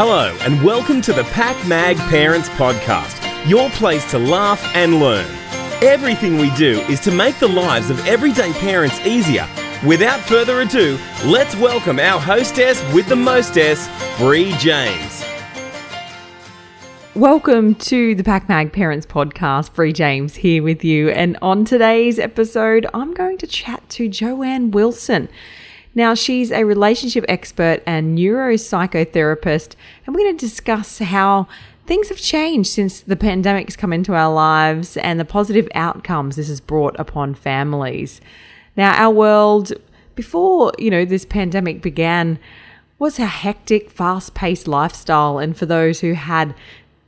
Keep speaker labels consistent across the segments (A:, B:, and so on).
A: Hello, and welcome to the PakMag Parents Podcast, your place to laugh and learn. Everything we do is to make the lives of everyday parents easier. Without further ado, let's welcome our hostess with the mostess, Bree James.
B: Welcome to the PakMag Parents Podcast. Bree James here with you. And on today's episode, I'm going to chat to Joanne Wilson. Now, she's a relationship expert and neuropsychotherapist, and we're going to discuss how things have changed since the pandemic's come into our lives and the positive outcomes this has brought upon families. Now, our world before, you know, this pandemic began was a hectic, fast-paced lifestyle and for those who had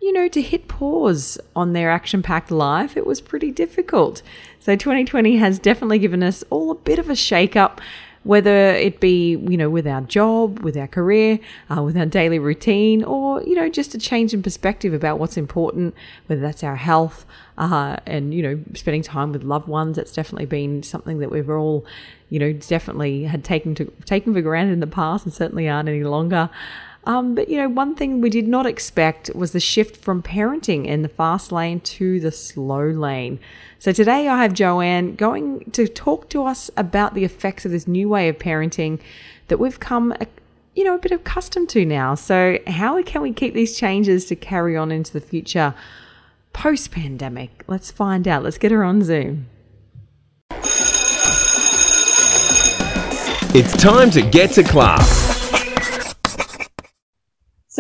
B: you know, to hit pause on their action packed life, it was pretty difficult. So 2020 has definitely given us all a bit of a shake up whether it be, you know, with our job, with our career, uh, with our daily routine, or, you know, just a change in perspective about what's important, whether that's our health uh, and, you know, spending time with loved ones. That's definitely been something that we've all, you know, definitely had taken to taken for granted in the past and certainly aren't any longer. Um, but you know, one thing we did not expect was the shift from parenting in the fast lane to the slow lane. So today I have Joanne going to talk to us about the effects of this new way of parenting that we've come, you know, a bit accustomed to now. So how can we keep these changes to carry on into the future post pandemic? Let's find out. Let's get her on Zoom.
A: It's time to get to class.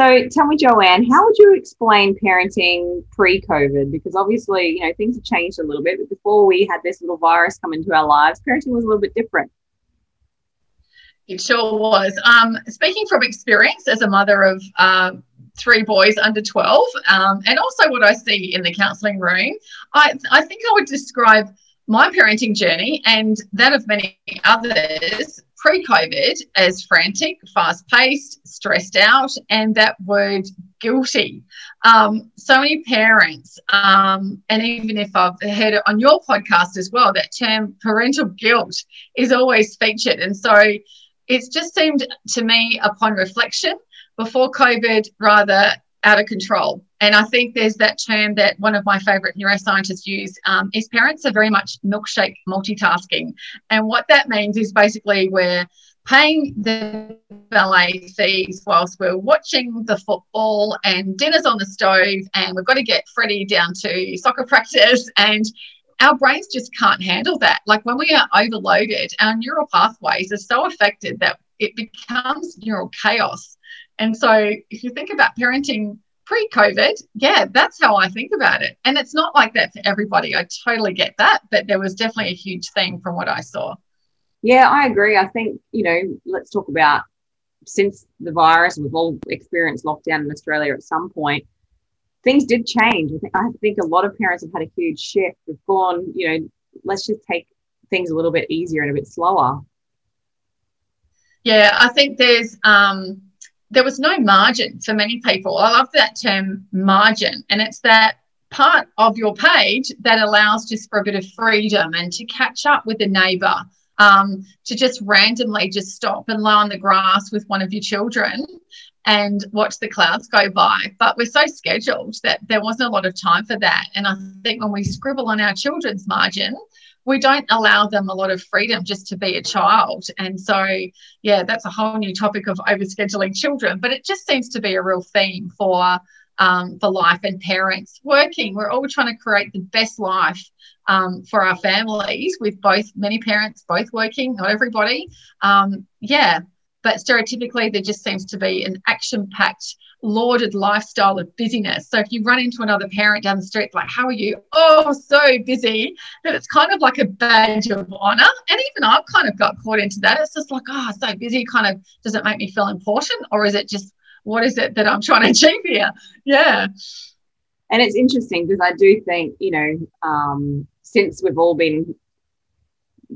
C: So tell me, Joanne, how would you explain parenting pre-COVID? Because obviously, you know, things have changed a little bit. But before we had this little virus come into our lives, parenting was a little bit different.
D: It sure was. Um, speaking from experience as a mother of uh, three boys under 12, um, and also what I see in the counselling room, I, I think I would describe my parenting journey and that of many others pre COVID as frantic, fast paced, stressed out, and that word guilty. Um, so many parents, um, and even if I've heard it on your podcast as well, that term parental guilt is always featured. And so it's just seemed to me, upon reflection, before COVID, rather out of control. And I think there's that term that one of my favorite neuroscientists use um, is parents are very much milkshake multitasking. And what that means is basically we're paying the ballet fees whilst we're watching the football and dinner's on the stove and we've got to get Freddie down to soccer practice and our brains just can't handle that. Like when we are overloaded, our neural pathways are so affected that it becomes neural chaos. And so if you think about parenting pre COVID, yeah, that's how I think about it. And it's not like that for everybody. I totally get that. But there was definitely a huge thing from what I saw.
C: Yeah, I agree. I think, you know, let's talk about since the virus, we've all experienced lockdown in Australia at some point. Things did change. I think, I think a lot of parents have had a huge shift. We've gone, you know, let's just take things a little bit easier and a bit slower.
D: Yeah, I think there's um, there was no margin for many people. I love that term margin, and it's that part of your page that allows just for a bit of freedom and to catch up with a neighbor, um, to just randomly just stop and lie on the grass with one of your children and watch the clouds go by. But we're so scheduled that there wasn't a lot of time for that. And I think when we scribble on our children's margin, we don't allow them a lot of freedom just to be a child. And so, yeah, that's a whole new topic of overscheduling children. But it just seems to be a real theme for um, for life and parents working. We're all trying to create the best life um, for our families with both many parents both working, not everybody. Um, yeah, but stereotypically, there just seems to be an action packed lauded lifestyle of busyness. So if you run into another parent down the street, like, how are you? Oh, so busy that it's kind of like a badge of honor. And even I've kind of got caught into that. It's just like, oh, so busy kind of does it make me feel important or is it just what is it that I'm trying to achieve here? Yeah.
C: And it's interesting because I do think, you know, um, since we've all been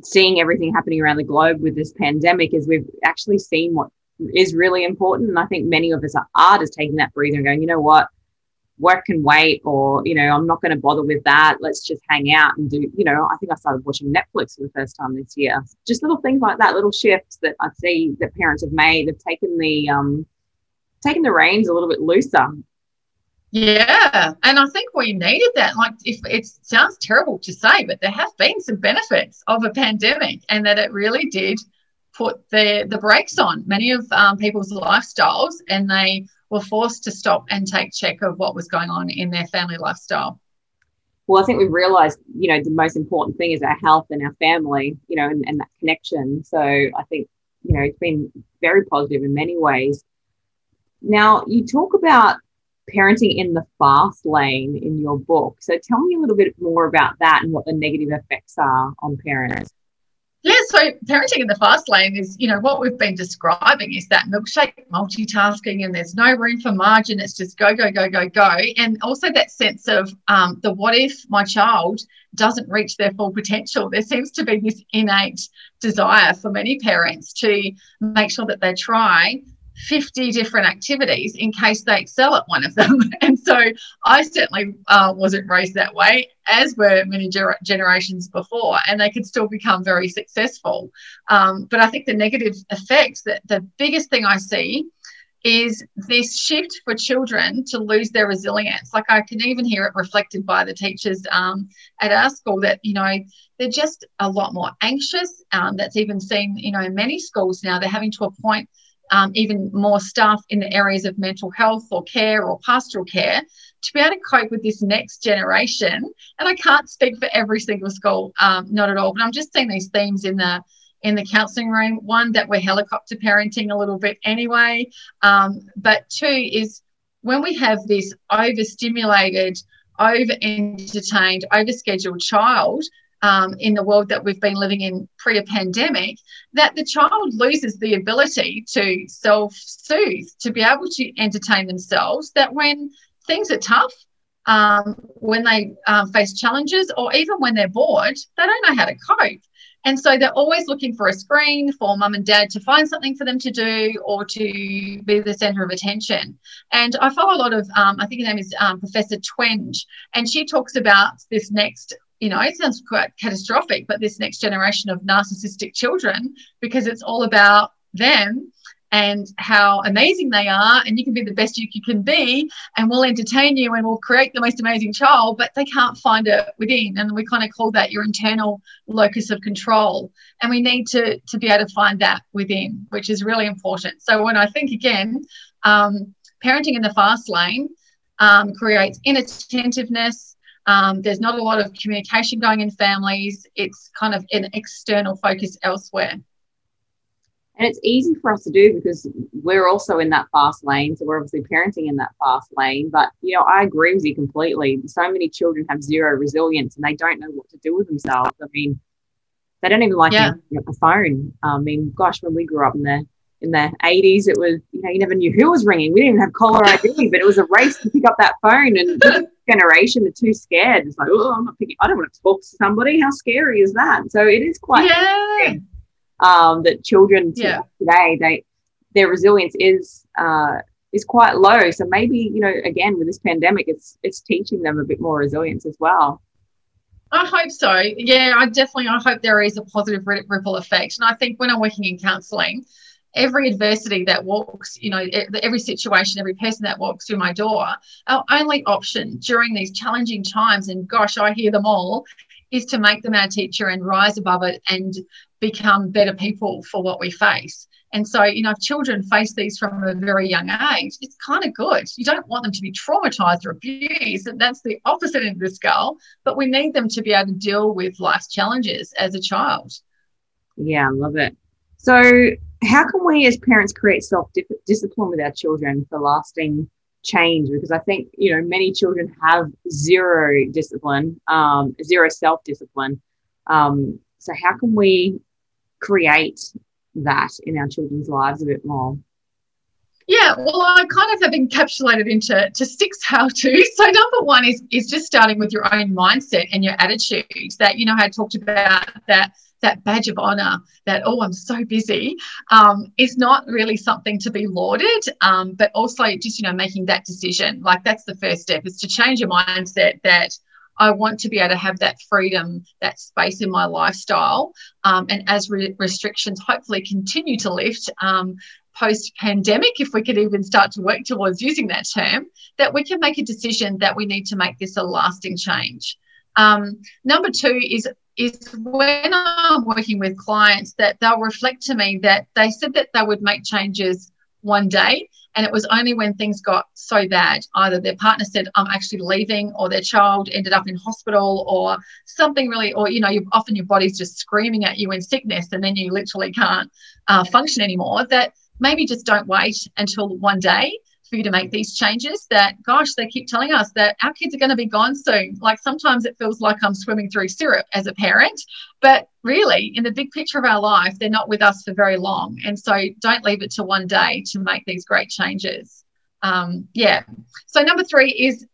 C: seeing everything happening around the globe with this pandemic, is we've actually seen what is really important. And I think many of us are, are just taking that breather and going, you know what, work can wait, or, you know, I'm not going to bother with that. Let's just hang out and do, you know, I think I started watching Netflix for the first time this year. Just little things like that, little shifts that I see that parents have made. They've taken the, um, taking the reins a little bit looser.
D: Yeah, and I think we needed that. Like, if it sounds terrible to say, but there have been some benefits of a pandemic, and that it really did put the the brakes on many of um, people's lifestyles, and they were forced to stop and take check of what was going on in their family lifestyle.
C: Well, I think we've realized, you know, the most important thing is our health and our family, you know, and, and that connection. So I think, you know, it's been very positive in many ways. Now, you talk about parenting in the fast lane in your book. So tell me a little bit more about that and what the negative effects are on parents.
D: Yeah, so parenting in the fast lane is, you know, what we've been describing is that milkshake multitasking, and there's no room for margin. It's just go, go, go, go, go. And also that sense of um, the what if my child doesn't reach their full potential. There seems to be this innate desire for many parents to make sure that they try 50 different activities in case they excel at one of them. And so I certainly uh, wasn't raised that way, as were many ger- generations before, and they could still become very successful. Um, but I think the negative effects, that the biggest thing I see is this shift for children to lose their resilience. Like I can even hear it reflected by the teachers um, at our school that, you know, they're just a lot more anxious. Um, that's even seen, you know, in many schools now, they're having to appoint um, even more staff in the areas of mental health or care or pastoral care to be able to cope with this next generation. And I can't speak for every single school, um, not at all, but I'm just seeing these themes in the in the counselling room. One that we're helicopter parenting a little bit anyway, um, but two is when we have this overstimulated, over entertained, overscheduled child um, in the world that we've been living in pre pandemic, that the child loses the ability to self soothe, to be able to entertain themselves, that when things are tough, um, when they um, face challenges, or even when they're bored, they don't know how to cope. And so they're always looking for a screen for mum and dad to find something for them to do or to be the center of attention. And I follow a lot of, um, I think her name is um, Professor Twenge, and she talks about this next you know, it sounds quite catastrophic, but this next generation of narcissistic children, because it's all about them and how amazing they are, and you can be the best you can be, and we'll entertain you and we'll create the most amazing child, but they can't find it within. And we kind of call that your internal locus of control. And we need to, to be able to find that within, which is really important. So when I think again, um, parenting in the fast lane um, creates inattentiveness, um, there's not a lot of communication going in families. It's kind of an external focus elsewhere.
C: And it's easy for us to do because we're also in that fast lane. So we're obviously parenting in that fast lane. But, you know, I agree with you completely. So many children have zero resilience and they don't know what to do with themselves. I mean, they don't even like yeah. a phone. I mean, gosh, when we grew up in the in the 80s, it was, you know, you never knew who was ringing. We didn't even have caller ID, but it was a race to pick up that phone. And generation are too scared. It's like, oh, I'm not picking, I don't want to talk to somebody. How scary is that? So it is quite
D: yeah.
C: um, that children yeah. today, they their resilience is uh, is quite low. So maybe, you know, again with this pandemic, it's it's teaching them a bit more resilience as well.
D: I hope so. Yeah, I definitely I hope there is a positive ripple effect. And I think when I'm working in counselling, every adversity that walks, you know, every situation, every person that walks through my door, our only option during these challenging times, and gosh, I hear them all, is to make them our teacher and rise above it and become better people for what we face. And so, you know, if children face these from a very young age, it's kind of good. You don't want them to be traumatized or abused. That's the opposite end of the scale. But we need them to be able to deal with life's challenges as a child.
C: Yeah, I love it. So, how can we as parents create self discipline with our children for lasting change? Because I think, you know, many children have zero discipline, um, zero self discipline. Um, so, how can we create that in our children's lives a bit more?
D: Yeah, well, I kind of have encapsulated into to six how to. So number one is is just starting with your own mindset and your attitude. That you know, I talked about that that badge of honor that oh i'm so busy um, is not really something to be lauded um, but also just you know making that decision like that's the first step is to change your mindset that I want to be able to have that freedom, that space in my lifestyle. Um, and as re- restrictions hopefully continue to lift, um, post pandemic, if we could even start to work towards using that term, that we can make a decision that we need to make this a lasting change. Um, number two is is when I'm working with clients that they'll reflect to me that they said that they would make changes one day and it was only when things got so bad. Either their partner said i'm actually leaving or their child ended up in hospital or something really or you know you often your body's just screaming at you in sickness and then you literally can't uh, function anymore that maybe just don't wait until one day for you to make these changes that gosh they keep telling us that our kids are going to be gone soon. Like sometimes it feels like i'm swimming through syrup as a parent but really in the big picture of our life they're not with us for very long. And so don't leave it to one day to make these great changes. Um, yeah. So number three is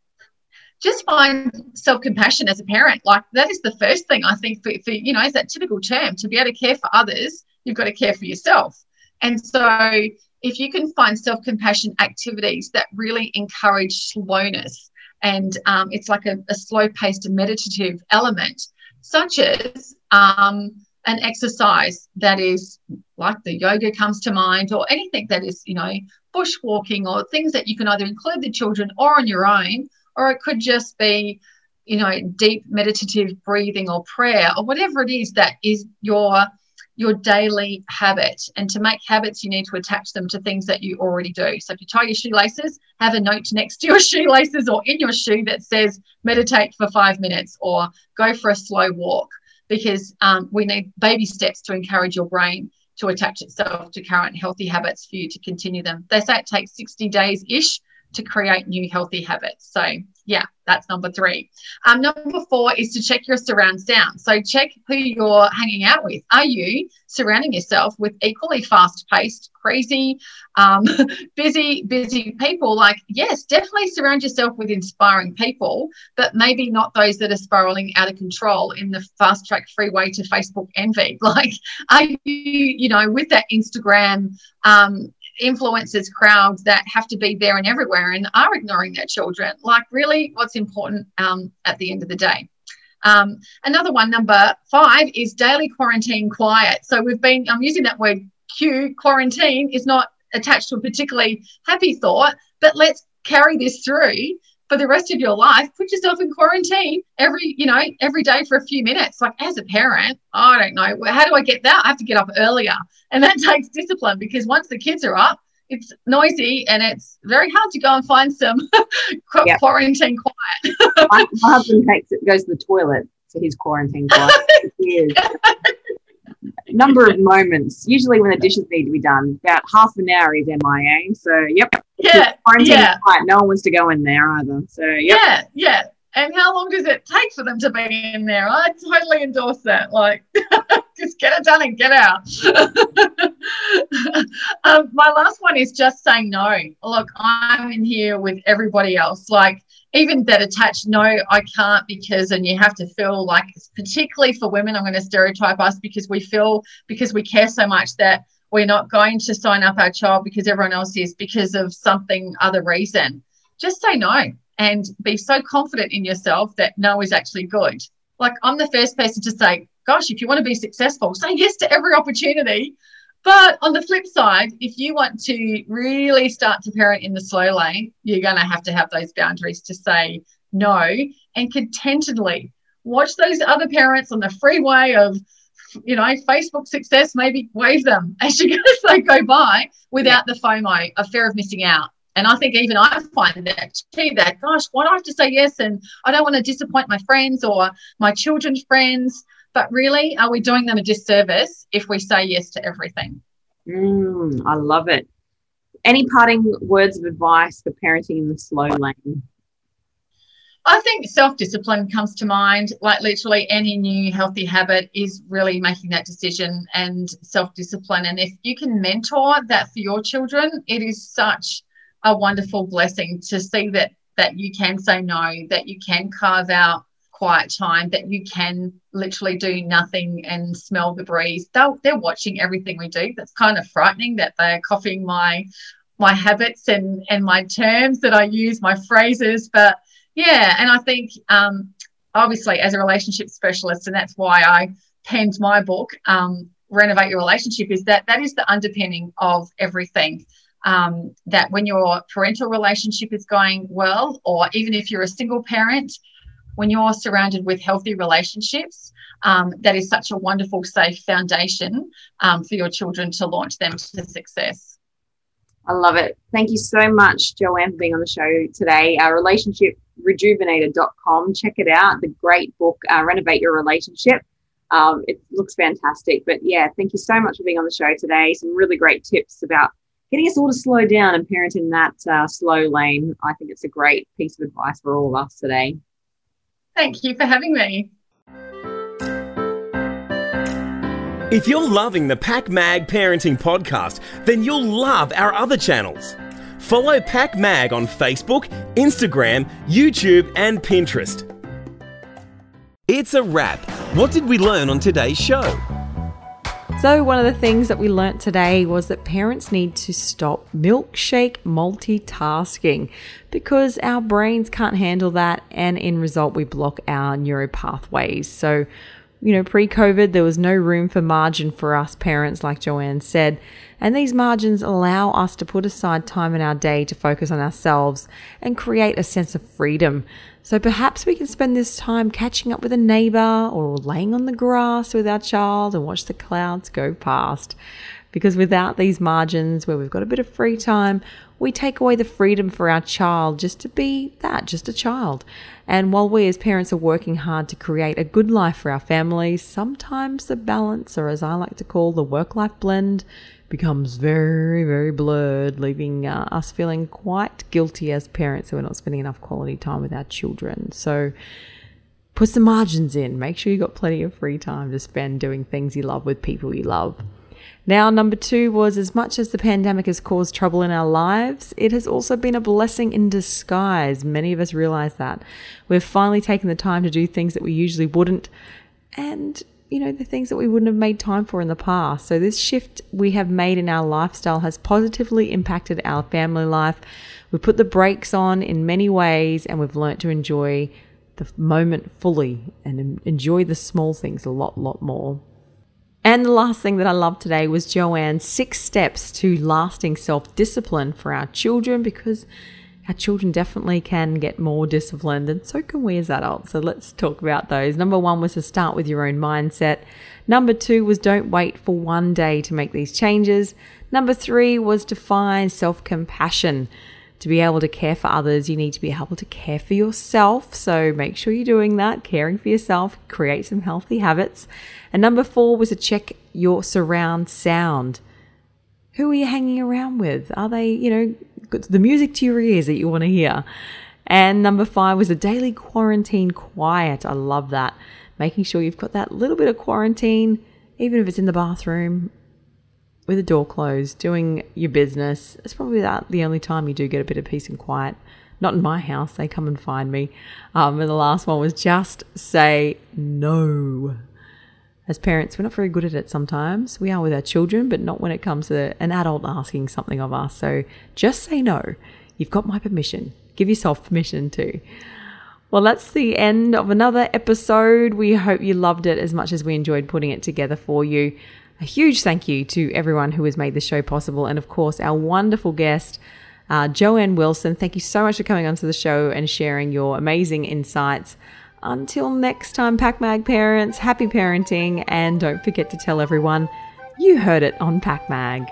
D: just find self-compassion as a parent. Like that is the first thing i think for, for you know is that typical term. To be able to care for others you've got to care for yourself. And so if you can find self compassion activities that really encourage slowness, and um, it's like a, a slow paced and meditative element, such as um, an exercise that is like the yoga comes to mind, or anything that is, you know, bushwalking, or things that you can either include the children or on your own, or it could just be you know deep meditative breathing or prayer or whatever it is that is your your daily habit. And to make habits, you need to attach them to things that you already do. So if you tie your shoelaces, have a note next to your shoelaces or in your shoe that says meditate for five minutes or go for a slow walk because um, we need baby steps to encourage your brain to attach itself to current healthy habits for you to continue them. They say it takes 60 days ish to create new healthy habits. So yeah, that's number three. Um, number four is to check your surround sound. So check who you're hanging out with. Are you surrounding yourself with equally fast-paced, crazy, um, busy, busy people? Like, yes, definitely surround yourself with inspiring people, but maybe not those that are spiraling out of control in the fast track freeway to Facebook envy. Like, are you, you know, with that Instagram um, influencers crowds that have to be there and everywhere and are ignoring their children. Like, really, what's important um, at the end of the day? Um, another one, number five, is daily quarantine quiet. So we've been, I'm using that word Q, quarantine is not attached to a particularly happy thought, but let's carry this through for the rest of your life, put yourself in quarantine every, you know, every day for a few minutes. Like as a parent, I don't know, how do I get that? I have to get up earlier. And that takes discipline because once the kids are up, it's noisy and it's very hard to go and find some yep. quarantine quiet.
C: my, my, husband takes it, goes to the toilet for his quarantine quiet. number of moments. Usually, when the dishes need to be done, about half an hour is MIA. So, yep.
D: Yeah. Yeah.
C: Quiet. No one wants to go in there either. So, yep.
D: yeah, yeah. And how long does it take for them to be in there? I totally endorse that. Like, just get it done and get out. um, my last one is just saying no. Look, I'm in here with everybody else. Like, even that attached no i can't because and you have to feel like particularly for women i'm going to stereotype us because we feel because we care so much that we're not going to sign up our child because everyone else is because of something other reason. Just say no and be so confident in yourself that no is actually good. Like i'm the first person to say gosh if you want to be successful say yes to every opportunity. But on the flip side, if you want to really start to parent in the slow lane, you're going to have to have those boundaries to say no and contentedly watch those other parents on the freeway of you know facebook success maybe wave them as you as they go by without the fomo a fear of missing out and i think even i find that too that gosh why do i have to say yes and i don't want to disappoint my friends or my children's friends but really, are we doing them a disservice if we say yes to everything?
C: Mm, I love it. Any parting words of advice for parenting in the slow lane?
D: I think self discipline comes to mind. Like literally any new healthy habit is really making that decision and self discipline. And if you can mentor that for your children, it is such a wonderful blessing to see that that you can say no, that you can carve out quiet time that you can literally do nothing and smell the breeze. They're, they're watching everything we do. That's kind of frightening that they're copying my my habits and and my terms that I use, my phrases. But yeah, and I think um, obviously as a relationship specialist, and that's why I penned my book. Um, renovate your relationship is that that is the underpinning of everything. Um, that when your parental relationship is going well, or even if you're a single parent, when you're surrounded with healthy relationships, um, that is such a wonderful, safe foundation um, for your children to launch them to success.
C: I love it. Thank you so much, Joanne, for being on the show today. Our relationship rejuvenator.com. Check it out. The great book, uh, Renovate Your Relationship. Um, it looks fantastic. But yeah, thank you so much for being on the show today. Some really great tips about getting us all to slow down and parent in that uh, slow lane. I think it's a great piece of advice for all of us today.
D: Thank you for having me.
A: If you're loving the PakMag Parenting Podcast, then you'll love our other channels. Follow PakMag on Facebook, Instagram, YouTube, and Pinterest. It's a wrap. What did we learn on today's show?
B: So, one of the things that we learnt today was that parents need to stop milkshake multitasking because our brains can't handle that, and in result, we block our neuropathways. So, you know, pre COVID, there was no room for margin for us parents, like Joanne said. And these margins allow us to put aside time in our day to focus on ourselves and create a sense of freedom. So perhaps we can spend this time catching up with a neighbor or laying on the grass with our child and watch the clouds go past. Because without these margins where we've got a bit of free time, we take away the freedom for our child just to be that, just a child. And while we as parents are working hard to create a good life for our families, sometimes the balance, or as I like to call the work life blend, becomes very, very blurred, leaving uh, us feeling quite guilty as parents that we're not spending enough quality time with our children. So, put some margins in. Make sure you've got plenty of free time to spend doing things you love with people you love. Now, number two was as much as the pandemic has caused trouble in our lives, it has also been a blessing in disguise. Many of us realize that. We've finally taken the time to do things that we usually wouldn't, and you know, the things that we wouldn't have made time for in the past. So, this shift we have made in our lifestyle has positively impacted our family life. We put the brakes on in many ways, and we've learnt to enjoy the moment fully and enjoy the small things a lot, lot more. And the last thing that I loved today was Joanne's six steps to lasting self discipline for our children because our children definitely can get more disciplined, and so can we as adults. So let's talk about those. Number one was to start with your own mindset. Number two was don't wait for one day to make these changes. Number three was to find self compassion. To be able to care for others, you need to be able to care for yourself. So make sure you're doing that, caring for yourself, create some healthy habits. And number four was to check your surround sound. Who are you hanging around with? Are they, you know, the music to your ears that you want to hear? And number five was a daily quarantine quiet. I love that. Making sure you've got that little bit of quarantine, even if it's in the bathroom with the door closed, doing your business. It's probably that the only time you do get a bit of peace and quiet. Not in my house, they come and find me. Um, and the last one was just say no as parents, we're not very good at it sometimes. We are with our children, but not when it comes to an adult asking something of us. So just say no. You've got my permission. Give yourself permission too. Well, that's the end of another episode. We hope you loved it as much as we enjoyed putting it together for you. A huge thank you to everyone who has made the show possible, and of course, our wonderful guest, uh, Joanne Wilson. Thank you so much for coming onto the show and sharing your amazing insights. Until next time, PakMag parents, happy parenting, and don't forget to tell everyone you heard it on PakMag.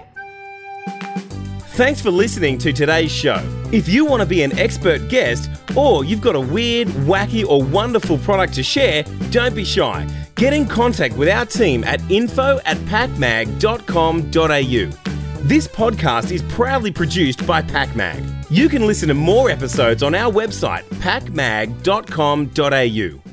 A: Thanks for listening to today's show. If you want to be an expert guest, or you've got a weird, wacky, or wonderful product to share, don't be shy. Get in contact with our team at info at pakmag.com.au. This podcast is proudly produced by PakMag. You can listen to more episodes on our website, pakmag.com.au.